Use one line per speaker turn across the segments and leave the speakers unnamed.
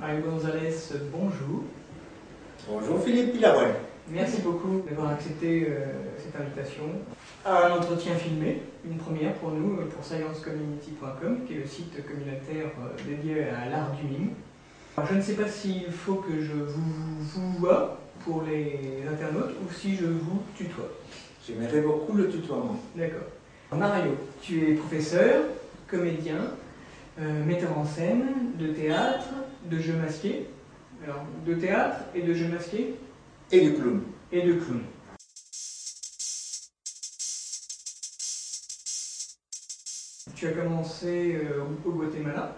Mario Gonzalez, bonjour.
Bonjour Philippe Pilarouel.
Merci beaucoup d'avoir accepté euh, cette invitation à un entretien filmé, une première pour nous, euh, pour sciencecommunity.com, qui est le site communautaire euh, dédié à l'art du mime. Je ne sais pas s'il faut que je vous, vous vois pour les internautes ou si je vous tutoie.
J'aimerais beaucoup le tutoiement.
D'accord. Mario, tu es professeur, comédien, euh, metteur en scène, de théâtre, de jeux masqués. Alors, de théâtre et de jeux masqués
Et du clown.
et de clown. Tu as commencé euh, au Guatemala.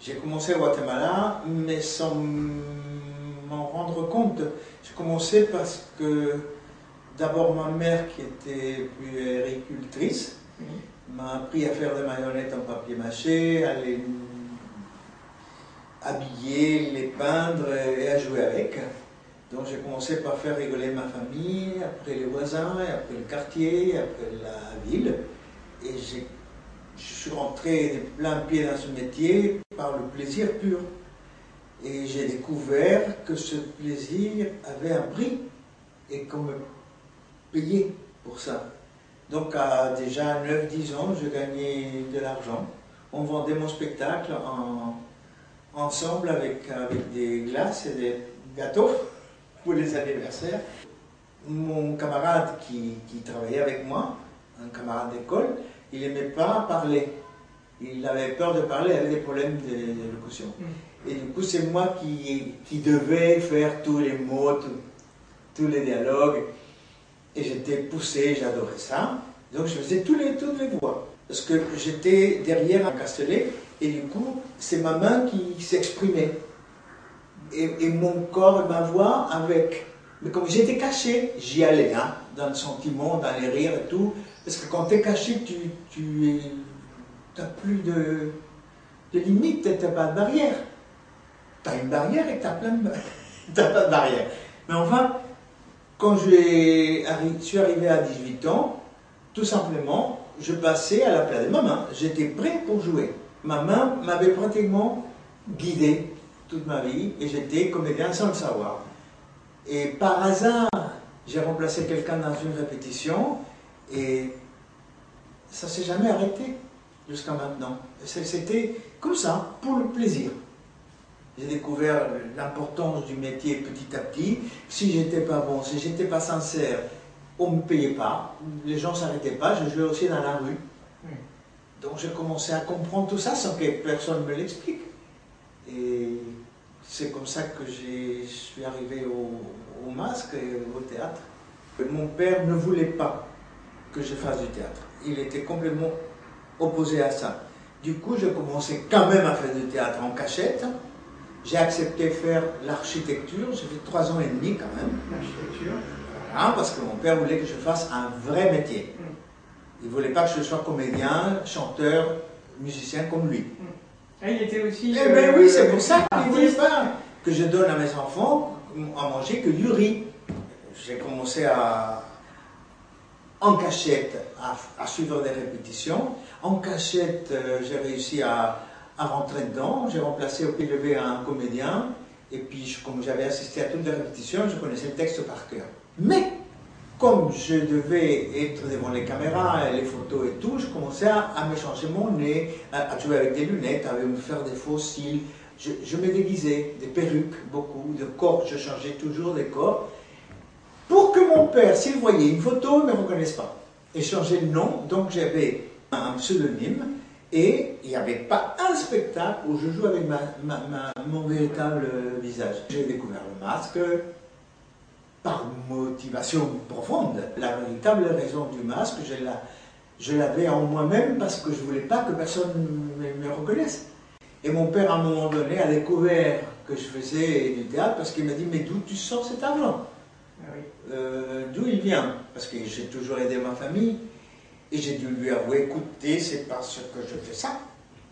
J'ai commencé au Guatemala, mais sans m'en rendre compte. J'ai commencé parce que d'abord ma mère, qui était puéricultrice, m'a appris à faire des marionnettes en papier mâché, à les habiller, les peindre et à jouer avec. Donc j'ai commencé par faire rigoler ma famille, après les voisins, après le quartier, après la ville. Et je suis rentré de plein pied dans ce métier par le plaisir pur. Et j'ai découvert que ce plaisir avait un prix et qu'on me payait pour ça. Donc à déjà 9-10 ans, je gagnais de l'argent. On vendait mon spectacle en- ensemble avec, avec des glaces et des gâteaux pour les anniversaires. Mon camarade qui, qui travaillait avec moi, un camarade d'école, il n'aimait pas parler. Il avait peur de parler, il avait des problèmes de, de locution. Et du coup, c'est moi qui, qui devais faire tous les mots, tout- tous les dialogues. Et j'étais poussé, j'adorais ça. Donc je faisais tous les, toutes les voix. Parce que j'étais derrière un castelet, et du coup, c'est ma main qui s'exprimait. Et, mon corps et ma voix avec. Mais comme j'étais caché, j'y allais, hein, dans le sentiment, dans les rires et tout. Parce que quand tu es caché, tu, tu n'as plus de, de limite, tu n'as pas de barrière. Tu as une barrière et tu t'as pas de barrière. Mais enfin, quand je suis arrivé à 18 ans, tout simplement, je passais à la place de ma main. J'étais prêt pour jouer. Ma main m'avait pratiquement guidé toute ma vie et j'étais comédien sans le savoir. Et par hasard, j'ai remplacé quelqu'un dans une répétition et ça s'est jamais arrêté jusqu'à maintenant. C'était comme ça, pour le plaisir. J'ai découvert l'importance du métier petit à petit. Si j'étais pas bon, si j'étais pas sincère, on me payait pas, les gens s'arrêtaient pas. Je jouais aussi dans la rue.
Mm.
Donc j'ai commencé à comprendre tout ça sans que personne me l'explique. Et c'est comme ça que je suis arrivé au, au masque et au théâtre. Mon père ne voulait pas que je fasse du théâtre. Il était complètement opposé à ça. Du coup, j'ai commencé quand même à faire du théâtre en cachette. J'ai accepté faire l'architecture. J'ai fait trois ans et demi quand même.
L'architecture.
Voilà, parce que mon père voulait que je fasse un vrai métier.
Mm.
Il ne voulait pas que je sois comédien, chanteur, musicien comme lui.
Ah, il était aussi.
Eh bien oui, c'est pour ça qu'il ne voulait pas que je donne à mes enfants à manger que du riz. J'ai commencé à, en cachette à, à suivre des répétitions. En cachette, euh, j'ai réussi à, à rentrer dedans. J'ai remplacé au levé un comédien. Et puis, comme j'avais assisté à toutes les répétitions, je connaissais le texte par cœur. Mais, comme je devais être devant les caméras, les photos et tout, je commençais à, me changer mon nez, à, jouer avec des lunettes, à me faire des faux cils. Je, me déguisais, des perruques, beaucoup, de corps, je changeais toujours des corps, pour que mon père, s'il voyait une photo, ne me reconnaisse pas. Et changer le nom, donc j'avais un pseudonyme, et il n'y avait pas un spectacle où je joue avec ma, ma- ma- mon véritable visage. J'ai découvert le masque par motivation profonde. La véritable raison du masque, je la- je l'avais en moi-même parce que je ne voulais pas que personne me, me reconnaisse. Et mon père, à un moment donné, a découvert que je faisais du théâtre parce qu'il m'a dit Mais d'où tu sors cet argent?
Ah oui.
Euh, D'où il vient? Parce que j'ai toujours aidé ma famille. Et j'ai dû lui avouer Écoutez, c'est parce que je fais ça.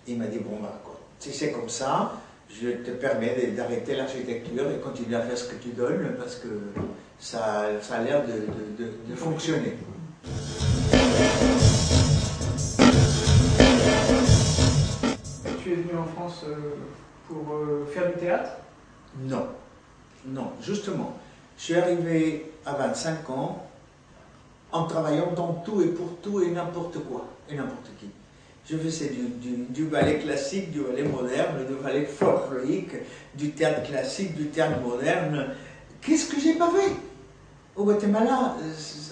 Il m'a dit Bon, bah, quoi, si c'est comme ça, je te permets d'arrêter l'architecture et continuer à faire ce que tu donnes parce que ça, ça a l'air de, de- de- de fonctionner.
Tu es venu en France euh, pour euh, faire du théâtre?
Non, non, justement. Je suis arrivé à 25 ans en travaillant dans tout et pour tout et n'importe quoi, et n'importe qui. Je faisais du, ballet classique, du ballet moderne, du ballet folklorique, du théâtre classique, du théâtre moderne. Qu'est-ce que j'ai pas fait? Au Guatemala,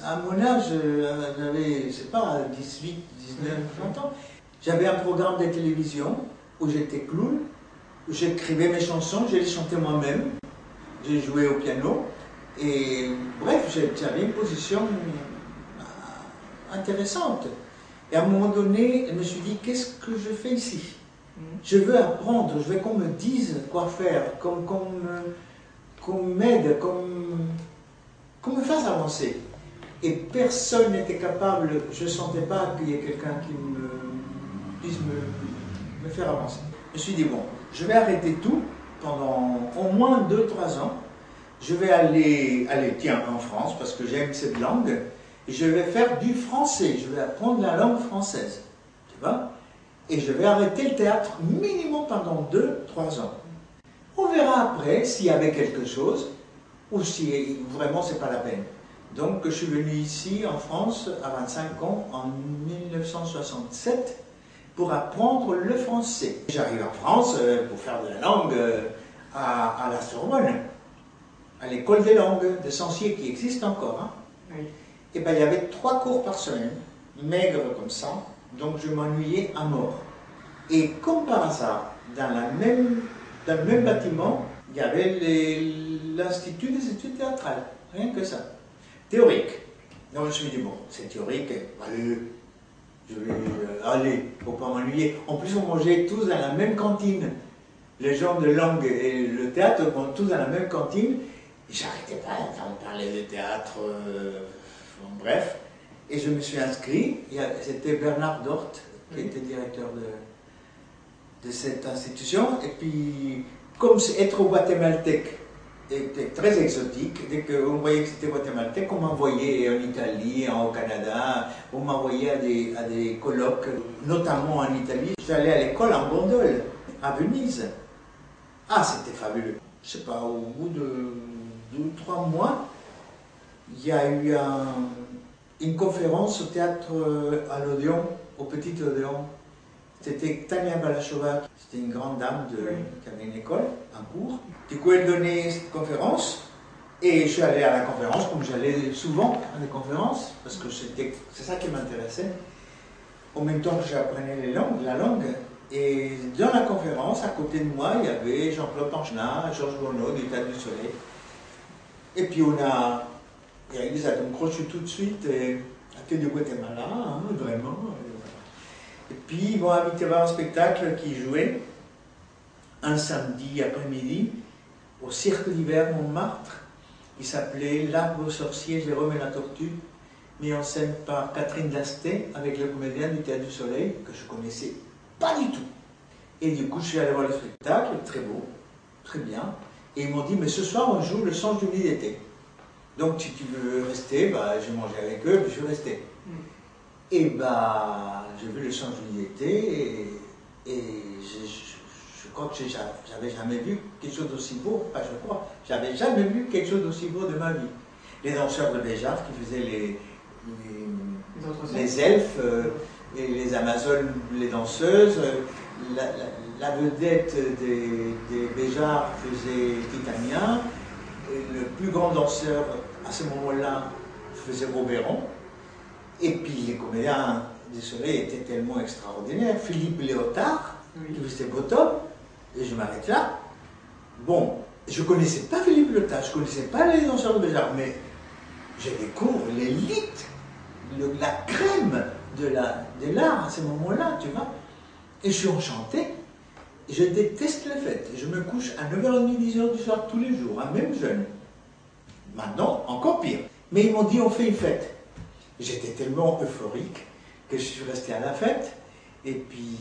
à mon âge, j'avais, je sais pas, 18, 19, 20 ans, j'avais un programme de télévision où j'étais clown, j'écrivais mes chansons, je les chantais moi-même, j'ai joué au piano, et bref, j'avais une position intéressante. Et à un moment donné, je me suis dit, qu'est-ce que je fais ici? Mhm. Je veux apprendre, je veux qu'on me dise quoi faire, qu'on m'aide, qu'on me fasse avancer. Et personne n'était capable, je ne sentais pas qu'il y ait quelqu'un qui me, puisse me, me, faire avancer. Je me suis dit, bon, je vais arrêter tout pendant au moins 2-3 ans. Je vais aller, aller, tiens, en France, parce que j'aime cette langue je vais faire du français, je vais apprendre la langue française. Tu vois? Et je vais arrêter le théâtre minimum pendant 2-3 ans. On verra après s'il y avait quelque chose ou si vraiment c'est pas la peine. Donc je suis venu ici en France à 25 ans en 1967 pour apprendre le français. J'arrive en France euh, pour faire de la langue euh, à, la Sorbonne, à l'école des langues de Sancier qui existe encore. Hein. Oui et eh ben, il y avait trois cours par semaine, maigres comme ça, donc je m'ennuyais à mort. Et comme par hasard, dans, le même bâtiment, il y avait l'Institut des études théâtrales, rien que ça, théorique. Donc je me suis dit, bon, c'est théorique, allez, je vais euh, aller, faut pas m'ennuyer. En plus, on mangeait tous dans la même cantine. Les gens de langue et le théâtre vont tous dans la même cantine. J'arrêtais pas d'entendre parler de théâtre. Euh, bref. Et je me suis inscrit, c'était Bernard Dort qui était directeur de, de cette institution. Et puis, comme être guatémaltèque était très exotique, dès qu'on voyait que c'était guatémaltèque, on m'envoyait en Italie, au Canada, on m'envoyait à des, à des colloques, notamment en Italie. J'allais à l'école en gondole, à Venise. Ah, c'était fabuleux. Je sais pas, au bout de deux ou trois mois, il y a eu une conférence au théâtre euh, à l'Odéon, au Petit Odéon. C'était Tania Balachova, c'était une grande dame de, qui avait une école, un cours. Du coup, elle donnait cette conférence et je suis allé à la conférence, comme j'allais souvent à des conférences, parce que c'est ça qui m'intéressait. En même temps que j'apprenais les langues, la langue. Et dans la conférence, à côté de moi, il y avait Jean-Claude Panchenat, Georges Bourneau du Théâtre du Soleil. Et puis on a et Elisa donc suis tout de suite à tête du Guatemala, hein, vraiment. Et puis ils m'ont invité à voir un spectacle qui jouait un samedi après-midi au Cirque d'hiver Montmartre. Il s'appelait L'arbre sorcier Jérôme et la tortue, mis en scène par Catherine Dasté avec le comédien du Théâtre du Soleil, que je connaissais pas du tout. Et du coup, je suis allé voir le spectacle, très beau, très bien. Et ils m'ont dit, mais ce soir, on joue le songe du midi d'été. Donc, si tu veux rester, bah, j'ai mangé avec eux, puis je suis resté. Mm. Et bah, j'ai vu le d'été, et, et je, crois que j'avais jamais vu quelque chose d'aussi beau, pas je crois, j'avais jamais vu quelque chose d'aussi beau de ma vie. Les danseurs de Béjar qui faisaient les, les, elfes, euh, et les amazones, les danseuses, la, vedette des, des Béjar faisait Titania, le plus grand danseur à ce moment-là faisait Robéron. Et puis les comédiens du Soleil étaient tellement extraordinaires. Philippe Léotard, qui faisait Bottom, et je m'arrête là. Bon, je ne connaissais pas Philippe Léotard, je ne connaissais pas les danseurs de Béjar, mais je découvre l'élite, la crème de l'art à ce moment-là, tu vois. Et je suis enchanté. Je déteste les fêtes. Je me couche à 9h30, 10h du soir tous les jours, hein, même jeune. Maintenant, encore pire. Mais ils m'ont dit on fait une fête. J'étais tellement euphorique que je suis resté à la fête. Et puis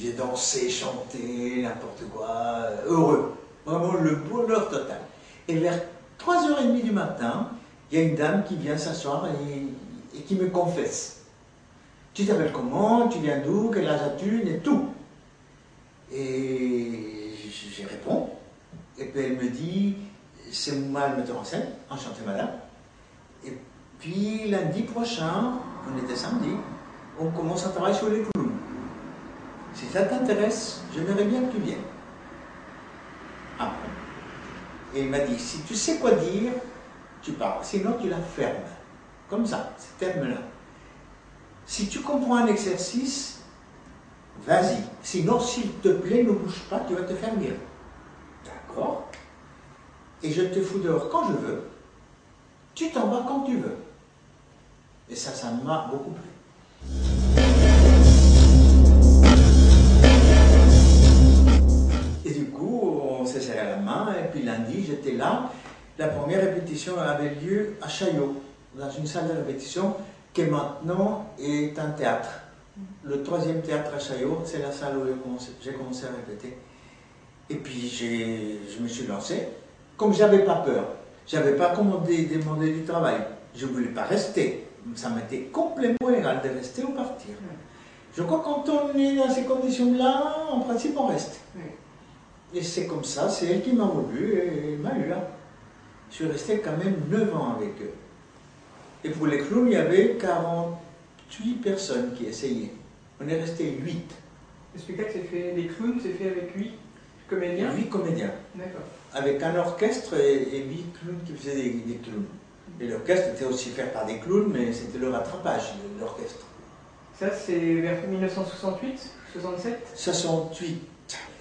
j'ai dansé, chanté, n'importe quoi, heureux. Vraiment le bonheur total. Et vers 3h30 du matin, il y a une dame qui vient s'asseoir et, qui me confesse. Tu t'appelles comment? Tu viens d'où? Quel âge as-tu? Et tout. Et j'y réponds. Et puis elle me dit, c'est moi le metteur en scène, enchanté madame. Et puis lundi prochain, on était samedi, on commence à travailler sur les clowns. Si ça t'intéresse, j'aimerais bien que tu viennes. Ah Et il m'a dit, si tu sais quoi dire, tu parles. Sinon, tu la fermes. Comme ça, ces termes-là. Si tu comprends un exercice, vas-y. Sinon, s'il te plaît, ne bouge pas, tu vas te faire mieux. D'accord Et je te fous dehors quand je veux. Tu t'en vas quand tu veux. Et ça, ça m'a beaucoup plu. Et du coup, on s'est serré la main, et puis lundi, j'étais là. La première répétition avait lieu à Chaillot, dans une salle de répétition qui maintenant est un théâtre. Le troisième théâtre à Chaillot, c'est la salle où j'ai commencé à répéter. Et puis je me suis lancé. Comme je n'avais pas peur, je n'avais pas commandé, demandé du travail, je ne voulais pas rester. Ça m'était complètement égal de rester ou partir. Je crois que quand on est dans ces conditions-là, en principe, on reste. Et c'est comme ça, c'est elle qui m'a voulu et m'a eu. Je suis resté quand même 9 ans avec eux. Et pour les clowns, il y avait 48 personnes qui essayaient. On est resté 8.
Le spectacle s'est fait, les clowns, c'est fait avec 8 comédiens
8 comédiens.
D'accord.
Avec un orchestre et, 8 clowns qui faisaient des, des clowns. Et l'orchestre était aussi fait par des clowns, mais c'était le rattrapage, l'orchestre.
Ça, c'est vers 1968 67
68.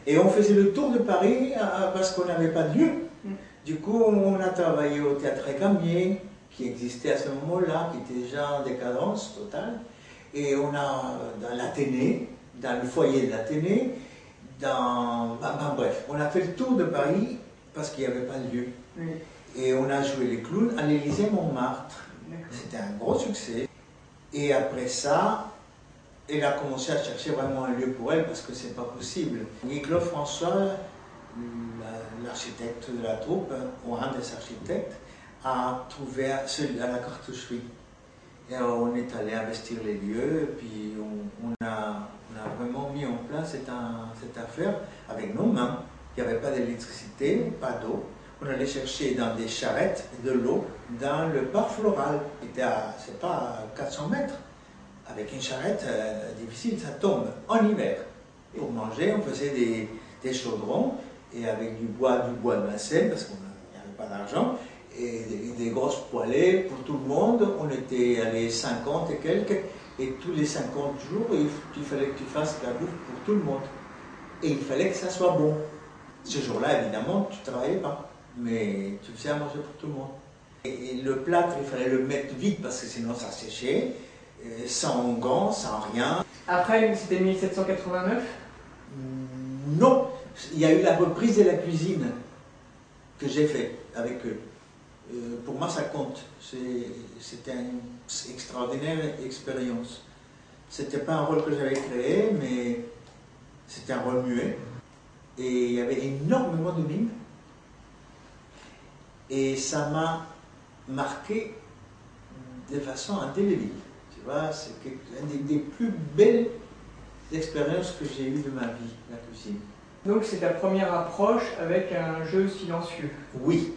Et on faisait le tour de Paris parce qu'on n'avait pas de lieu.
Mm.
Du coup, on a travaillé au théâtre Gamier, qui existait à ce moment-là, qui était déjà en décadence totale. Et on a dans l'Athénée, dans le foyer de l'Athénée, dans. Bref, on a fait le tour de Paris parce qu'il n'y avait pas de lieu.
Oui.
Et on a joué les clowns à l'Élysée Montmartre. C'était un gros succès. Et après ça, elle a commencé à chercher vraiment un lieu pour elle parce que c'est pas possible. Guy-Claude François, la- l'architecte de la troupe, ou un des architectes, a trouvé celui à la cartoucherie. Et on est allé investir les lieux, et puis on, a, vraiment mis en place cette, affaire avec nos mains. Il n'y avait pas d'électricité, pas d'eau. On allait chercher dans des charrettes de l'eau dans le parc floral, qui était à, c'est pas, à 400 mètres. Avec une charrette euh, difficile, ça tombe en hiver. Pour manger, on faisait des, chaudrons et avec du bois, du bois de Vincennes, parce qu'on n'avait pas d'argent, et des, des grosses poêlées pour tout le monde. On était allés 50 et quelques, et tous les 50 jours, il, il fallait que tu fasses la bouffe pour tout le monde. Et il fallait que ça soit bon. Ce jour-là, évidemment, tu ne travaillais pas, mais tu faisais à manger pour tout le monde. Et, et le plâtre, il fallait le mettre vite parce que sinon ça séchait, euh, sans gants, sans rien.
Après, c'était 1789
Non, il y a eu la reprise de la cuisine que j'ai fait avec eux. Euh, pour moi, ça compte. C'était une extraordinaire expérience. C'était pas un rôle que j'avais créé, mais c'était un rôle muet. Et il y avait énormément de mimes. Et ça m'a marqué de façon indélébile. Tu vois, c'est une des, des plus belles expériences que j'ai eues de ma vie, la cuisine.
Donc c'est ta première approche avec un jeu silencieux.
Oui,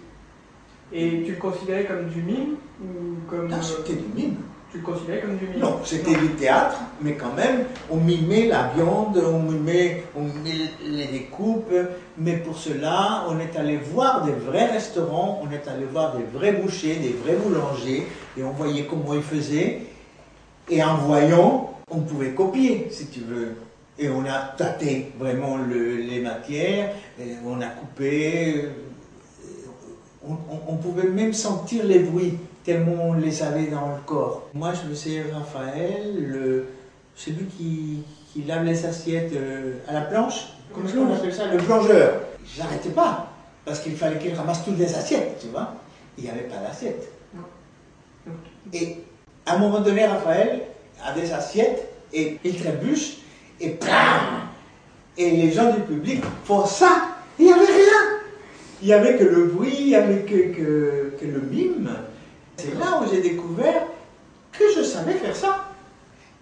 Et tu le considérais comme du mime ou comme...
là,
euh,
c'était du mime.
tu le considérais comme du mime?
Non, c'était du théâtre, mais quand même, on mimait la viande, on mimait, on mimait les découpes, mais pour cela, on est allé voir des vrais restaurants, on est allé voir des vrais bouchers, des vrais boulangers, et on voyait comment ils faisaient, et en voyant, on pouvait copier, si tu veux. Et on a tâté vraiment le- les matières, et on a coupé, on, on- on pouvait même sentir les bruits, tellement on les avait dans le corps. Moi, je me sais Raphaël, le, celui qui, qui lave les assiettes euh, à la planche. Comment est-ce qu'on appelle ça Le plongeur. J'arrêtais pas, parce qu'il fallait qu'il ramasse toutes les assiettes, tu vois. Il n'y avait pas d'assiette. Et à un moment donné, Raphaël a des assiettes et il trébuche et Et les gens du public font ça. Il n'y avait rien. Il n'y avait que le bruit, il n'y avait que, le mime. C'est là où j'ai découvert que je savais faire ça.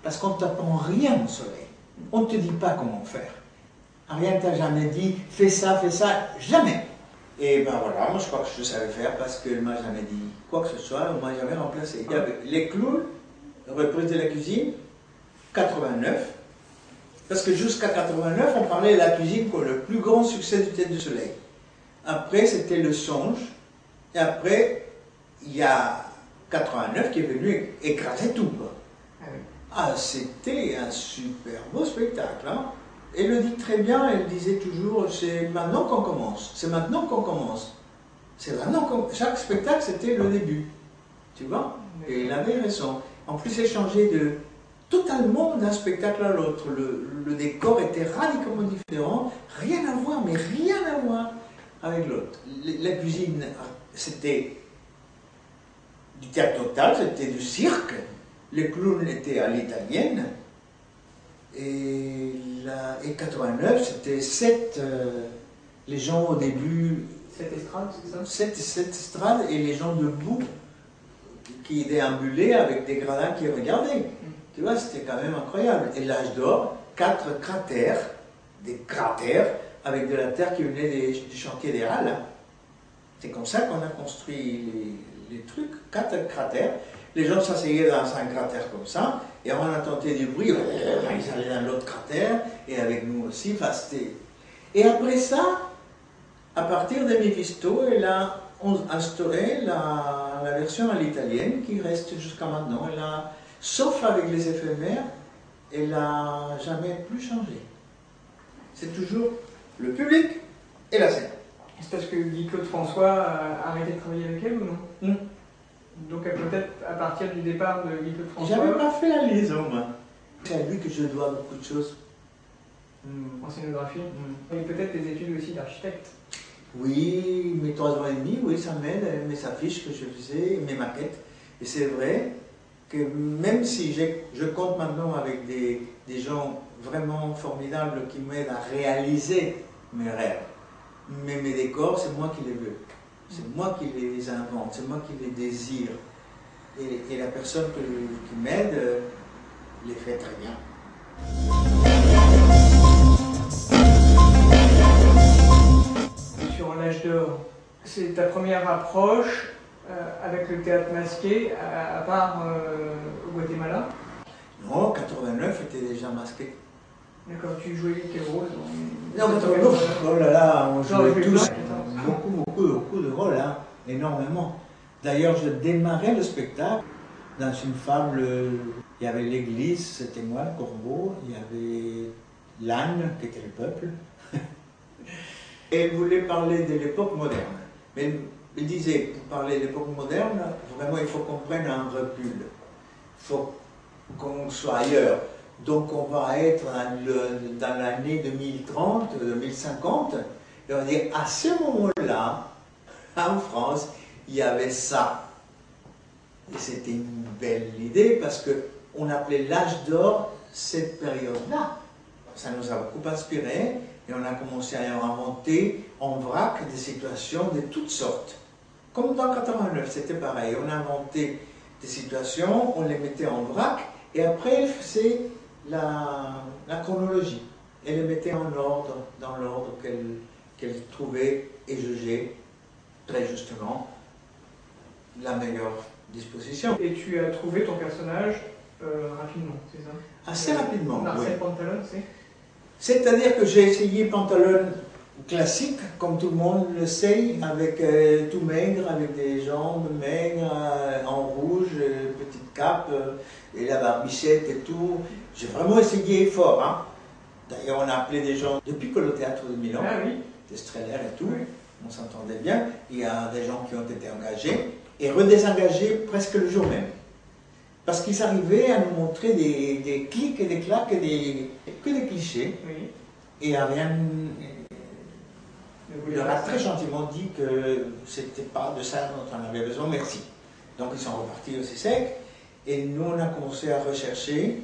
Parce qu'on ne t'apprend rien au soleil. On ne te dit pas comment faire. Rien t'a jamais dit, fais ça, fais ça, jamais. Et ben voilà, moi je crois que je savais faire parce qu'elle m'a jamais dit quoi que ce soit, on m'a jamais remplacé. Il avait les clowns, reprise de la cuisine, 89. Parce que jusqu'à 89, on parlait de la cuisine comme le plus grand succès du Tête du Soleil. Après, c'était le songe. Et après, il y a 89 qui est venu écraser tout. Ah, ah, c'était un super beau spectacle. Hein elle le dit très bien, elle disait toujours, c'est maintenant qu'on commence, c'est maintenant qu'on commence. C'est maintenant qu'on... Chaque spectacle, c'était le début. Tu vois Et elle avait raison. En plus, elle changeait de, totalement d'un spectacle à l'autre. Le, décor était radicalement différent, rien à voir, mais rien à voir avec l'autre. La cuisine, c'était du théâtre total, c'était du cirque. Les clowns étaient à l'italienne. Et, la, et 89, c'était sept, euh, les gens au début.
Sept estrades, c'est ça?
Sept, sept estrades et les gens debout qui déambulaient avec des gradins qui regardaient. Mm. Tu vois, c'était quand même incroyable. Et l'âge d'or, quatre cratères, des cratères avec de la terre qui venait des, chantiers des Halles. C'est comme ça qu'on a construit les, trucs, quatre cratères. Les gens s'asseyaient dans un cratère comme ça, et on entendait du bruit, ils allaient dans l'autre cratère, et avec nous aussi, fasté. Et après ça, à partir de Mephisto, elle a instauré la, la version à l'italienne qui reste jusqu'à maintenant. Elle a, sauf avec les éphémères, elle n'a jamais plus changé. C'est toujours le public et la scène.
C'est parce que Guy-Claude François a arrêté de travailler avec elle ou non?
Non.
Donc peut-être à partir du départ de Guy Claude François.
J'avais pas fait la liaison, moi. C'est à lui que je dois beaucoup de choses.
Hmm. En scénographie. Hmm. Et peut-être des études aussi d'architecte.
Oui, mes trois ans et demi, oui, ça m'aide, mes affiches que je faisais, mes maquettes. Et c'est vrai que même si je compte maintenant avec des, des gens vraiment formidables qui m'aident à réaliser mes rêves, mais mes décors, c'est moi qui les veux. C'est moi qui les invente, c'est moi qui les désire. Et, la personne qui m'aide euh, les fait très bien.
Sur l'âge d'or, c'est ta première approche euh, avec le théâtre masqué, à, part euh, au Guatemala?
Non, 89 était déjà masqué.
D'accord, tu jouais quel rôle
Non, 89, oh là là, on jouait tous beaucoup, beaucoup, beaucoup de rôles, hein, énormément. D'ailleurs, je démarrais le spectacle dans une fable. Il y avait l'église, c'était moi, le corbeau. Il y avait l'âne, qui était le peuple. Et elle voulait parler de l'époque moderne. Mais il disait, pour parler de l'époque moderne, vraiment, il faut qu'on prenne un recul. Il faut qu'on soit ailleurs. Donc, on va être dans l'année 2030, 2050 et on dit, à ce moment-là, en France, il y avait ça. Et c'était une belle idée parce qu'on appelait l'âge d'or cette période-là. Ça nous a beaucoup inspiré et on a commencé à inventer en vrac des situations de toutes sortes. Comme dans 89, c'était pareil. On a inventé des situations, on les mettait en vrac et après, c'est la, la chronologie. Et les mettait en ordre, dans l'ordre qu'elle trouvait et jugeait très justement la meilleure disposition.
Et tu as trouvé ton personnage euh, rapidement, c'est ça?
Assez rapidement.
Marcel Pantalone, c'est?
C'est-à-dire que j'ai essayé Pantalone classique, comme tout le monde le sait, avec euh, tout maigre, avec des jambes maigres, euh, en rouge, petite cape, et la barbichette et tout. J'ai vraiment essayé fort. Hein. D'ailleurs, on a appelé des gens depuis que le théâtre de Milan.
Ah oui
des et tout, on s'entendait bien. Il y a des gens qui ont été engagés et redésengagés presque le jour même. Parce qu'ils arrivaient à nous montrer des, des clics et des claques et des, que des clichés. Et à rien. Il leur a très gentiment dit que c'était pas de ça dont on avait besoin, merci. Donc ils sont repartis aussi sec. Et nous, on a commencé à rechercher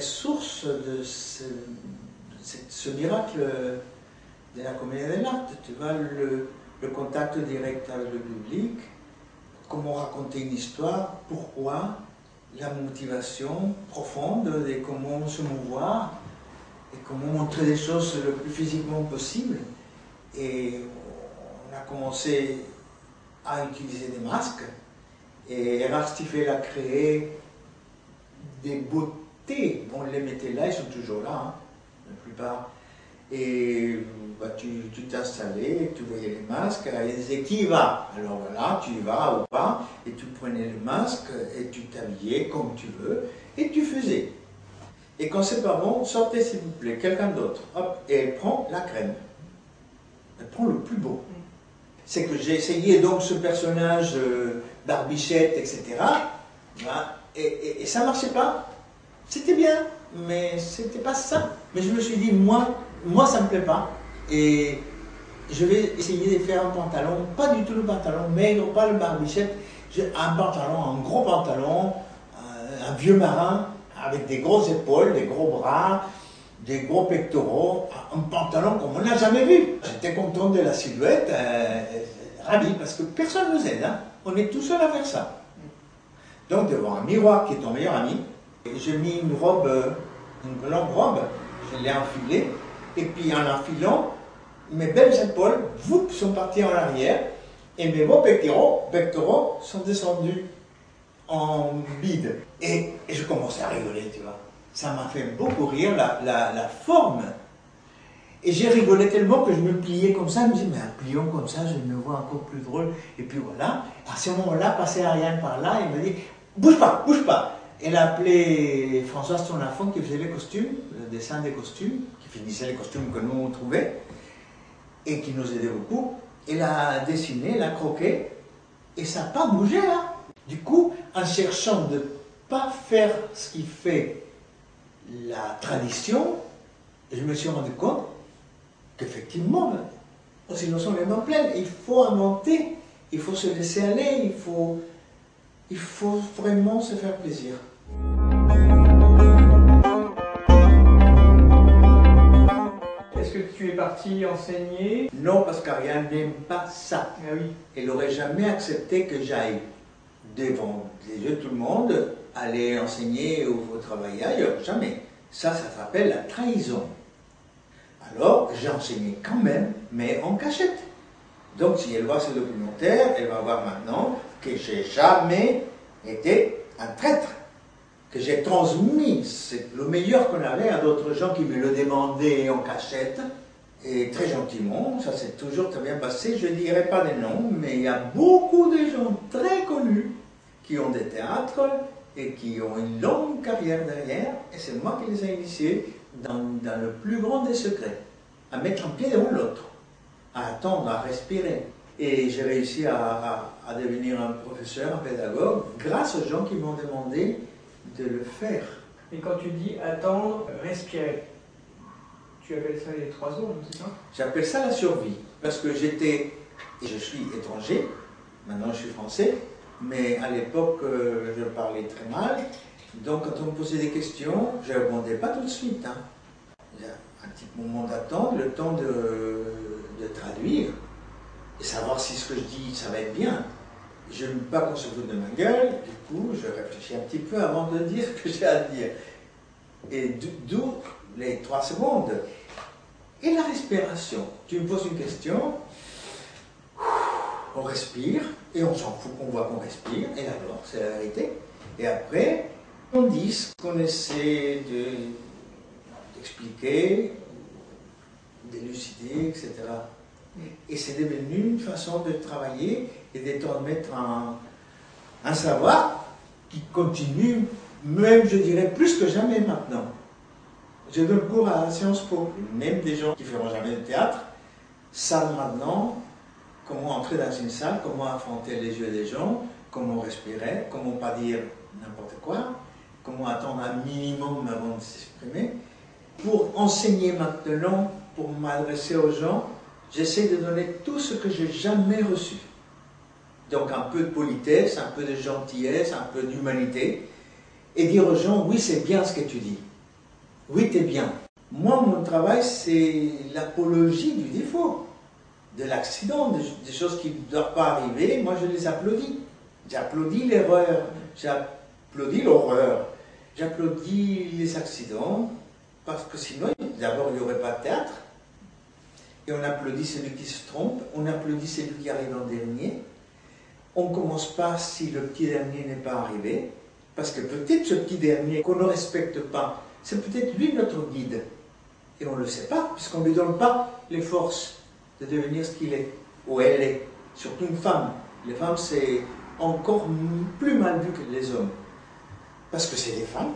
sources de ce, miracle de la comédie de l'art, tu vois, le, contact direct avec le public, comment raconter une histoire, pourquoi, la motivation profonde et comment se mouvoir. et comment montrer des choses le plus physiquement possible. Et on a commencé à utiliser des masques. Et Erard Stiefel a créé des On les mettait là, ils sont toujours là, hein, la plupart. Et bah, tu t'installais, tu, tu voyais les masques, et ils disaient qui va? Alors voilà, tu y vas ou pas, et tu prenais le masque et tu t'habillais comme tu veux, et tu faisais. Et quand c'est pas bon, sortez s'il vous plaît, quelqu'un d'autre. Hop, et elle prend la crème. Elle prend le plus beau. C'est que j'ai essayé donc ce personnage euh, barbichette, etc. et, et, ça marchait pas. C'était bien, mais c'était pas ça. Mais je me suis dit, moi, moi ça me plaît pas. Et je vais essayer de faire un pantalon, pas du tout le pantalon maigre, pas le barbichette, un pantalon, un gros pantalon, euh, un vieux marin, avec des grosses épaules, des gros bras, des gros pectoraux, un pantalon comme on n'a jamais vu. J'étais content de la silhouette, euh, ravi, parce que personne ne nous aide. Hein. On est tout seul à faire ça. Donc devant un miroir qui est ton meilleur ami, j'ai mis une robe, euh, une longue robe, je l'ai enfilée, et puis en enfilant, mes belles épaules, vous, sont parties en arrière, et mes beaux pectoraux, pectoraux sont descendus en bide. Et, je commençais à rigoler, tu vois. Ça m'a fait beaucoup rire, la, forme. Et j'ai rigolé tellement que je me pliais comme ça. Je me disais, mais en pliant comme ça, je me vois encore plus drôle. Et puis voilà. À ce moment-là, passait Ariane par là et me dit, bouge pas, bouge pas. Elle a appelé Françoise enfant qui faisait les costumes, le dessin des costumes, qui finissait les costumes que nous on trouvait, et qui nous aidait beaucoup. Elle a dessiné, elle a croqué, et ça n'a pas bougé là. Du coup, en cherchant de ne pas faire ce qui fait la tradition, je me suis rendu compte qu'effectivement, les sont les mains pleines. Il faut inventer, il faut se laisser aller, il faut, il faut vraiment se faire plaisir.
Est-ce que tu es parti enseigner?
Non, parce qu'Ariane n'aime pas ça.
Ah oui.
Elle n'aurait jamais accepté que j'aille devant les yeux de tout le monde, aller enseigner ou travailler ailleurs. Jamais. Ça, ça s'appelle la trahison. Alors, j'ai enseigné quand même, mais en cachette. Donc, si elle voit ce documentaire, elle va voir maintenant que j'ai jamais été un traître, que j'ai transmis le meilleur qu'on avait à d'autres gens qui me le demandaient en cachette. Et très gentiment, ça s'est toujours très bien passé. Je ne dirai pas les noms, mais il y a beaucoup de gens très connus qui ont des théâtres et qui ont une longue carrière derrière, et c'est moi qui les ai initiés dans, le plus grand des secrets, à mettre un pied devant l'autre, à attendre, à respirer. Et j'ai réussi à, devenir un professeur, un pédagogue, grâce aux gens qui m'ont demandé de le faire.
Et quand tu dis attendre, respirer, tu appelles ça les trois zones, c'est ça?
J'appelle ça la survie, parce que j'étais, et je suis étranger, maintenant je suis français, mais à l'époque, euh, je parlais très mal. Donc, quand on me posait des questions, je ne répondais pas tout de suite. Hein. Il y a un petit moment d'attente, le temps de, traduire et savoir si ce que je dis, ça va être bien. Je ne pas qu'on se de ma gueule, du coup, je réfléchis un petit peu avant de dire ce que j'ai à dire. Et d'où les trois secondes. Et la respiration. Tu me poses une question, on respire, et on s'en fout qu'on voit qu'on respire, et alors, c'est la vérité. Et après, on dit ce qu'on essaie d'expliquer, d'élucider, etc. Et c'est devenu une façon de travailler et de transmettre un, savoir qui continue, même je dirais plus que jamais maintenant. Je donne cours à Sciences Po, même des gens qui ne feront jamais de théâtre savent maintenant comment entrer dans une salle, comment affronter les yeux des gens, comment respirer, comment pas dire n'importe quoi, comment attendre un minimum avant de s'exprimer. Pour enseigner maintenant, pour m'adresser aux gens, j'essaie de donner tout ce que j'ai jamais reçu. Donc un peu de politesse, un peu de gentillesse, un peu d'humanité, et dire aux gens, oui, c'est bien ce que tu dis. Oui, tu es bien. Moi, mon travail, c'est l'apologie du défaut de l'accident, des, choses qui ne doivent pas arriver, moi je les applaudis. J'applaudis l'erreur, j'applaudis l'horreur, j'applaudis les accidents, parce que sinon D'abord, il n'y aurait pas de théâtre. Et on applaudit celui qui se trompe, on applaudit celui qui arrive en dernier. On ne commence pas si le petit dernier n'est pas arrivé, parce que peut-être ce petit dernier qu'on ne respecte pas, c'est peut-être lui notre guide. Et on ne le sait pas, puisqu'on ne lui donne pas les forces de devenir ce qu'il est, ou elle est. Surtout une femme. Les femmes, c'est encore plus mal vu que les hommes. Parce que c'est des femmes.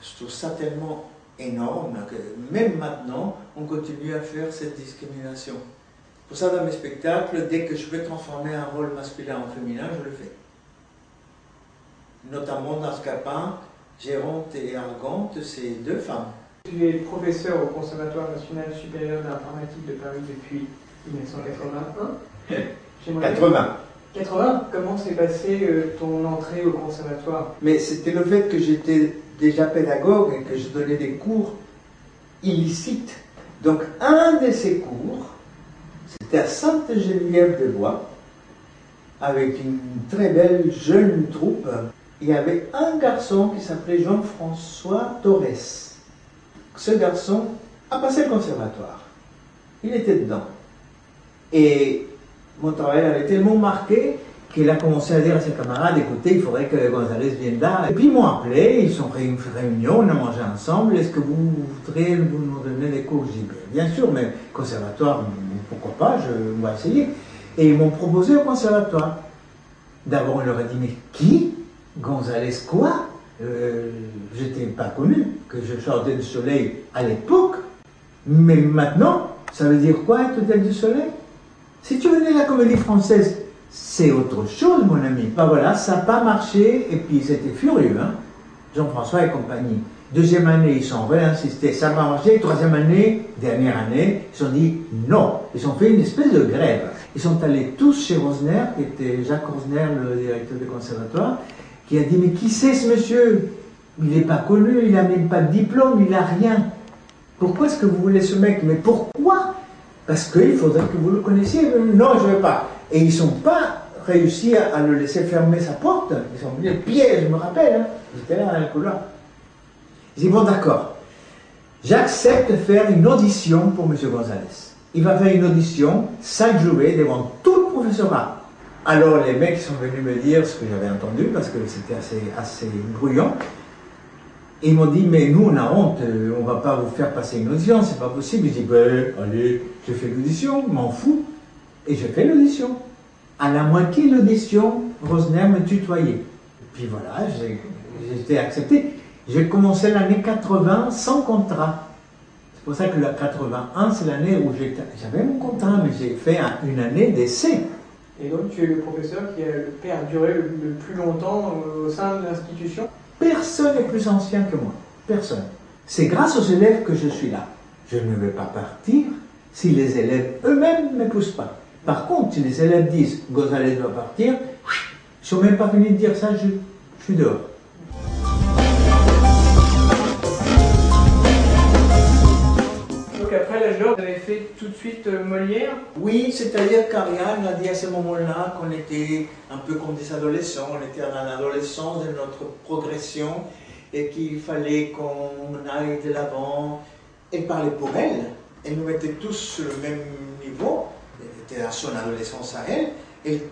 Je trouve ça tellement énorme que même maintenant, on continue à faire cette discrimination. Pour ça, dans mes spectacles, dès que je peux transformer un rôle masculin en féminin, je le fais. Notamment dans Scapin, Géronte et Argante, c'est deux femmes.
Tu es professeur au Conservatoire national supérieur d'informatique de Paris depuis 1981.
80.
80 Comment s'est passée euh, ton entrée au conservatoire?
Mais c'était le fait que j'étais déjà pédagogue et que je donnais des cours illicites. Donc un de ces cours, à Sainte-Geneviève-des-Bois, avec une très belle jeune troupe. Il y avait un garçon qui s'appelait Jean-François Torres. Ce garçon a passé le conservatoire. Il était dedans. Et mon travail avait tellement marqué qu'il a commencé à dire à ses camarades, écoutez, il faudrait que Gonzalez vienne là. Et puis ils m'ont appelé, ils sont une réunion, on a mangé ensemble, est-ce que vous voudrez nous donner des cours J'ai dit, bien sûr, mais conservatoire, pourquoi pas, je, on essayer. Et ils m'ont proposé au conservatoire. D'abord, on leur a dit, mais qui? Gonzalez quoi? Euh, Je n'étais pas connu, que je chantais du soleil à l'époque, mais maintenant, ça veut dire quoi être hôtel du soleil? Si tu venais à la comédie française, c'est autre chose, mon ami. Pas voilà, ça n'a pas marché, et puis c'était furieux, hein Jean-François et compagnie. Deuxième année, ils sont réinsistés, ça pas marché. Troisième année, dernière année, ils ont dit non. Ils ont fait une espèce de grève. Ils sont allés tous chez Rosner, qui était Jacques Rosner, le directeur du conservatoire, qui a dit Mais qui c'est ce monsieur? Il n'est pas connu, il n'a même pas de diplôme, il n'a rien. Pourquoi est-ce que vous voulez ce mec? Mais pourquoi? Parce qu'il faudrait que vous le connaissiez. Non, je ne veux pas. Et ils n'ont pas réussi à, le laisser fermer sa porte. Ils sont venus piège, je me rappelle. Hein. J'étais là dans le couloir. Ils disent Bon, d'accord. J'accepte de faire une audition pour M. Gonzalez. Il va faire une audition, cinq jouets, devant tout le professorat. Alors les mecs sont venus me dire ce que j'avais entendu, parce que c'était assez, assez bruyant. ils m'ont dit, mais nous on a honte, on ne va pas vous faire passer une audition, c'est pas possible. J'ai dit, ben, allez, je fais l'audition, m'en fous. Et j'ai fait l'audition. À la moitié de l'audition, Rosner me tutoyait. Et puis voilà, j'ai été accepté. J'ai commencé l'année 80 sans contrat. C'est pour ça que la 81, c'est l'année où j'avais mon contrat, mais j'ai fait une année d'essai.
Et donc tu es le professeur qui a perduré le plus longtemps au sein de l'institution?
Personne n'est plus ancien que moi. Personne. C'est grâce aux élèves que je suis là. Je ne vais pas partir si les élèves eux-mêmes ne me poussent pas. Par contre, si les élèves disent Gonzalez doit partir, je ne suis même pas venu de dire ça, je, je suis dehors.
Donc après l'âge d'or, vous avez fait tout de suite euh, Molière?
Oui, c'est-à-dire qu'Ariane a dit à ce moment-là qu'on était un peu comme des adolescents, on était dans l'adolescence de notre progression et qu'il fallait qu'on aille de l'avant. Elle parlait pour elle, elle nous mettait tous sur le même niveau était à son adolescence à elle, elle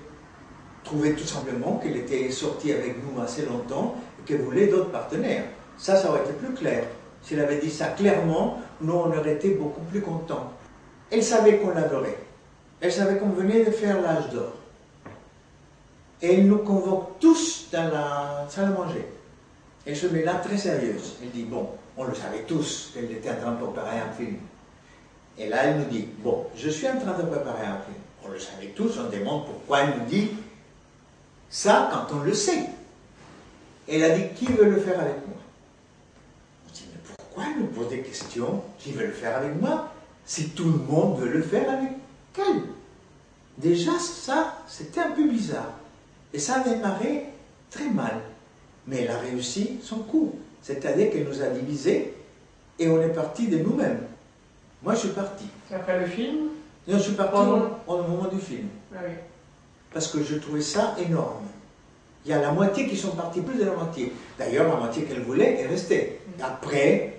trouvait tout simplement qu'elle était sortie avec nous assez longtemps et qu'elle voulait d'autres partenaires. Ça, ça aurait été plus clair. Si elle avait dit ça clairement, nous, on aurait été beaucoup plus contents. Elle savait qu'on l'adorait. Elle savait qu'on venait de faire l'âge d'or. Et elle nous convoque tous dans la salle à manger. Elle se met là très sérieuse. Elle dit, bon, on le savait tous qu'elle était en train de préparer un film. Et là, elle nous dit, bon, je suis en train de préparer un film. On le savait tous, on demande pourquoi elle nous dit ça quand on le sait. Elle a dit, qui veut le faire avec moi? Pourquoi elle nous pose des questions Qui veut le faire avec moi Si tout le monde veut le faire avec elle? Déjà, ça, c'était un peu bizarre. Et ça a démarré très mal. Mais elle a réussi son coup. C'est-à-dire qu'elle nous a divisés et on est parti de nous-mêmes. Moi, je suis parti.
Après le film?
Non, je suis parti au, moment du film.
Ah oui.
Parce que je trouvais ça énorme. Il y a la moitié qui sont partis, plus de la moitié. D'ailleurs, la moitié qu'elle voulait est restée. Après,